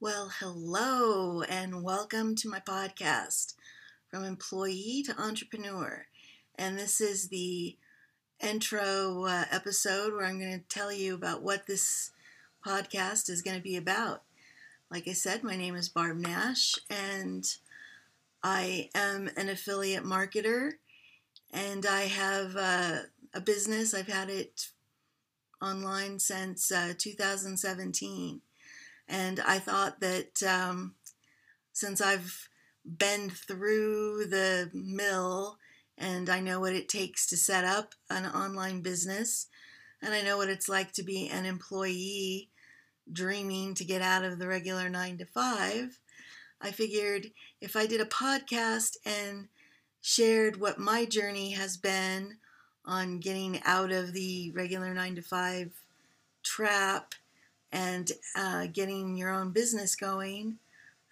Well, hello, and welcome to my podcast from employee to entrepreneur. And this is the intro uh, episode where I'm going to tell you about what this podcast is going to be about. Like I said, my name is Barb Nash, and I am an affiliate marketer, and I have uh, a business. I've had it online since uh, 2017 and I thought that um, since I've been through the mill and I know what it takes to set up an online business, and I know what it's like to be an employee dreaming to get out of the regular nine to five, I figured if I did a podcast and shared what my journey has been on getting out of the regular nine to five trap and uh, getting your own business going.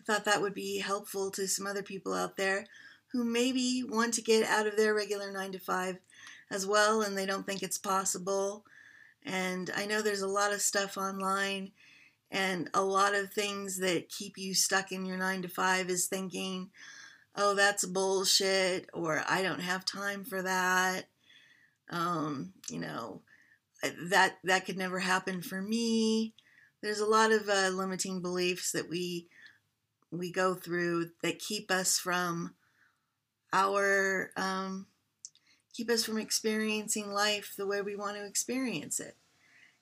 I thought that would be helpful to some other people out there who maybe want to get out of their regular nine to five as well and they don't think it's possible. And I know there's a lot of stuff online and a lot of things that keep you stuck in your nine to five is thinking, oh, that's bullshit, or I don't have time for that. Um, you know, that that could never happen for me there's a lot of uh, limiting beliefs that we we go through that keep us from our um, keep us from experiencing life the way we want to experience it.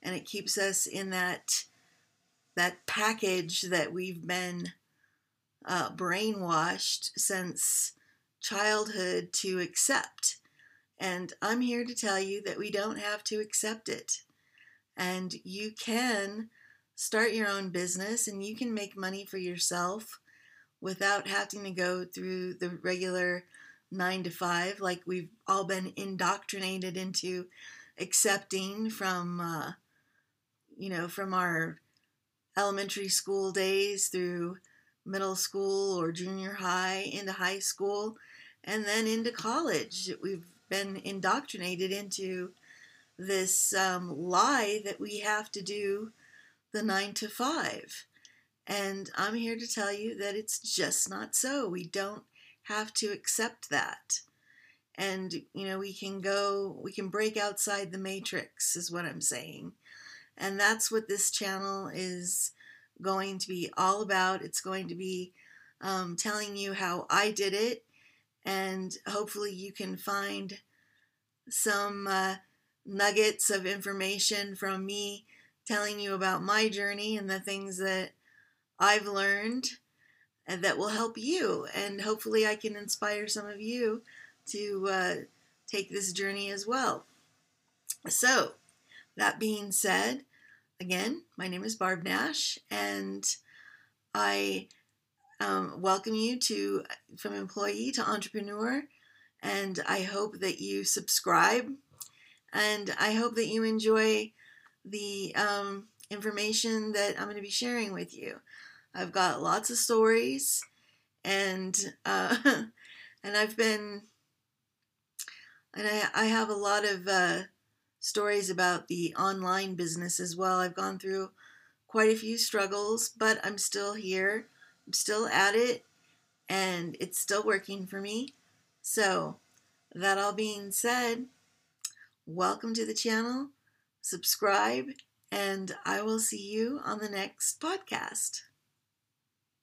And it keeps us in that that package that we've been uh, brainwashed since childhood to accept. And i'm here to tell you that we don't have to accept it. And you can start your own business and you can make money for yourself without having to go through the regular nine to five like we've all been indoctrinated into accepting from uh, you know from our elementary school days through middle school or junior high into high school and then into college. We've been indoctrinated into this um, lie that we have to do the nine to five. And I'm here to tell you that it's just not so. We don't have to accept that. And, you know, we can go, we can break outside the matrix, is what I'm saying. And that's what this channel is going to be all about. It's going to be um, telling you how I did it. And hopefully, you can find some uh, nuggets of information from me telling you about my journey and the things that I've learned and that will help you. And hopefully, I can inspire some of you to uh, take this journey as well. So, that being said, again, my name is Barb Nash, and I um, welcome you to from employee to entrepreneur. And I hope that you subscribe, and I hope that you enjoy the um, information that I'm going to be sharing with you. I've got lots of stories, and uh, and I've been and I, I have a lot of uh, stories about the online business as well. I've gone through quite a few struggles, but I'm still here. I'm still at it, and it's still working for me. So, that all being said, welcome to the channel subscribe, and I will see you on the next podcast.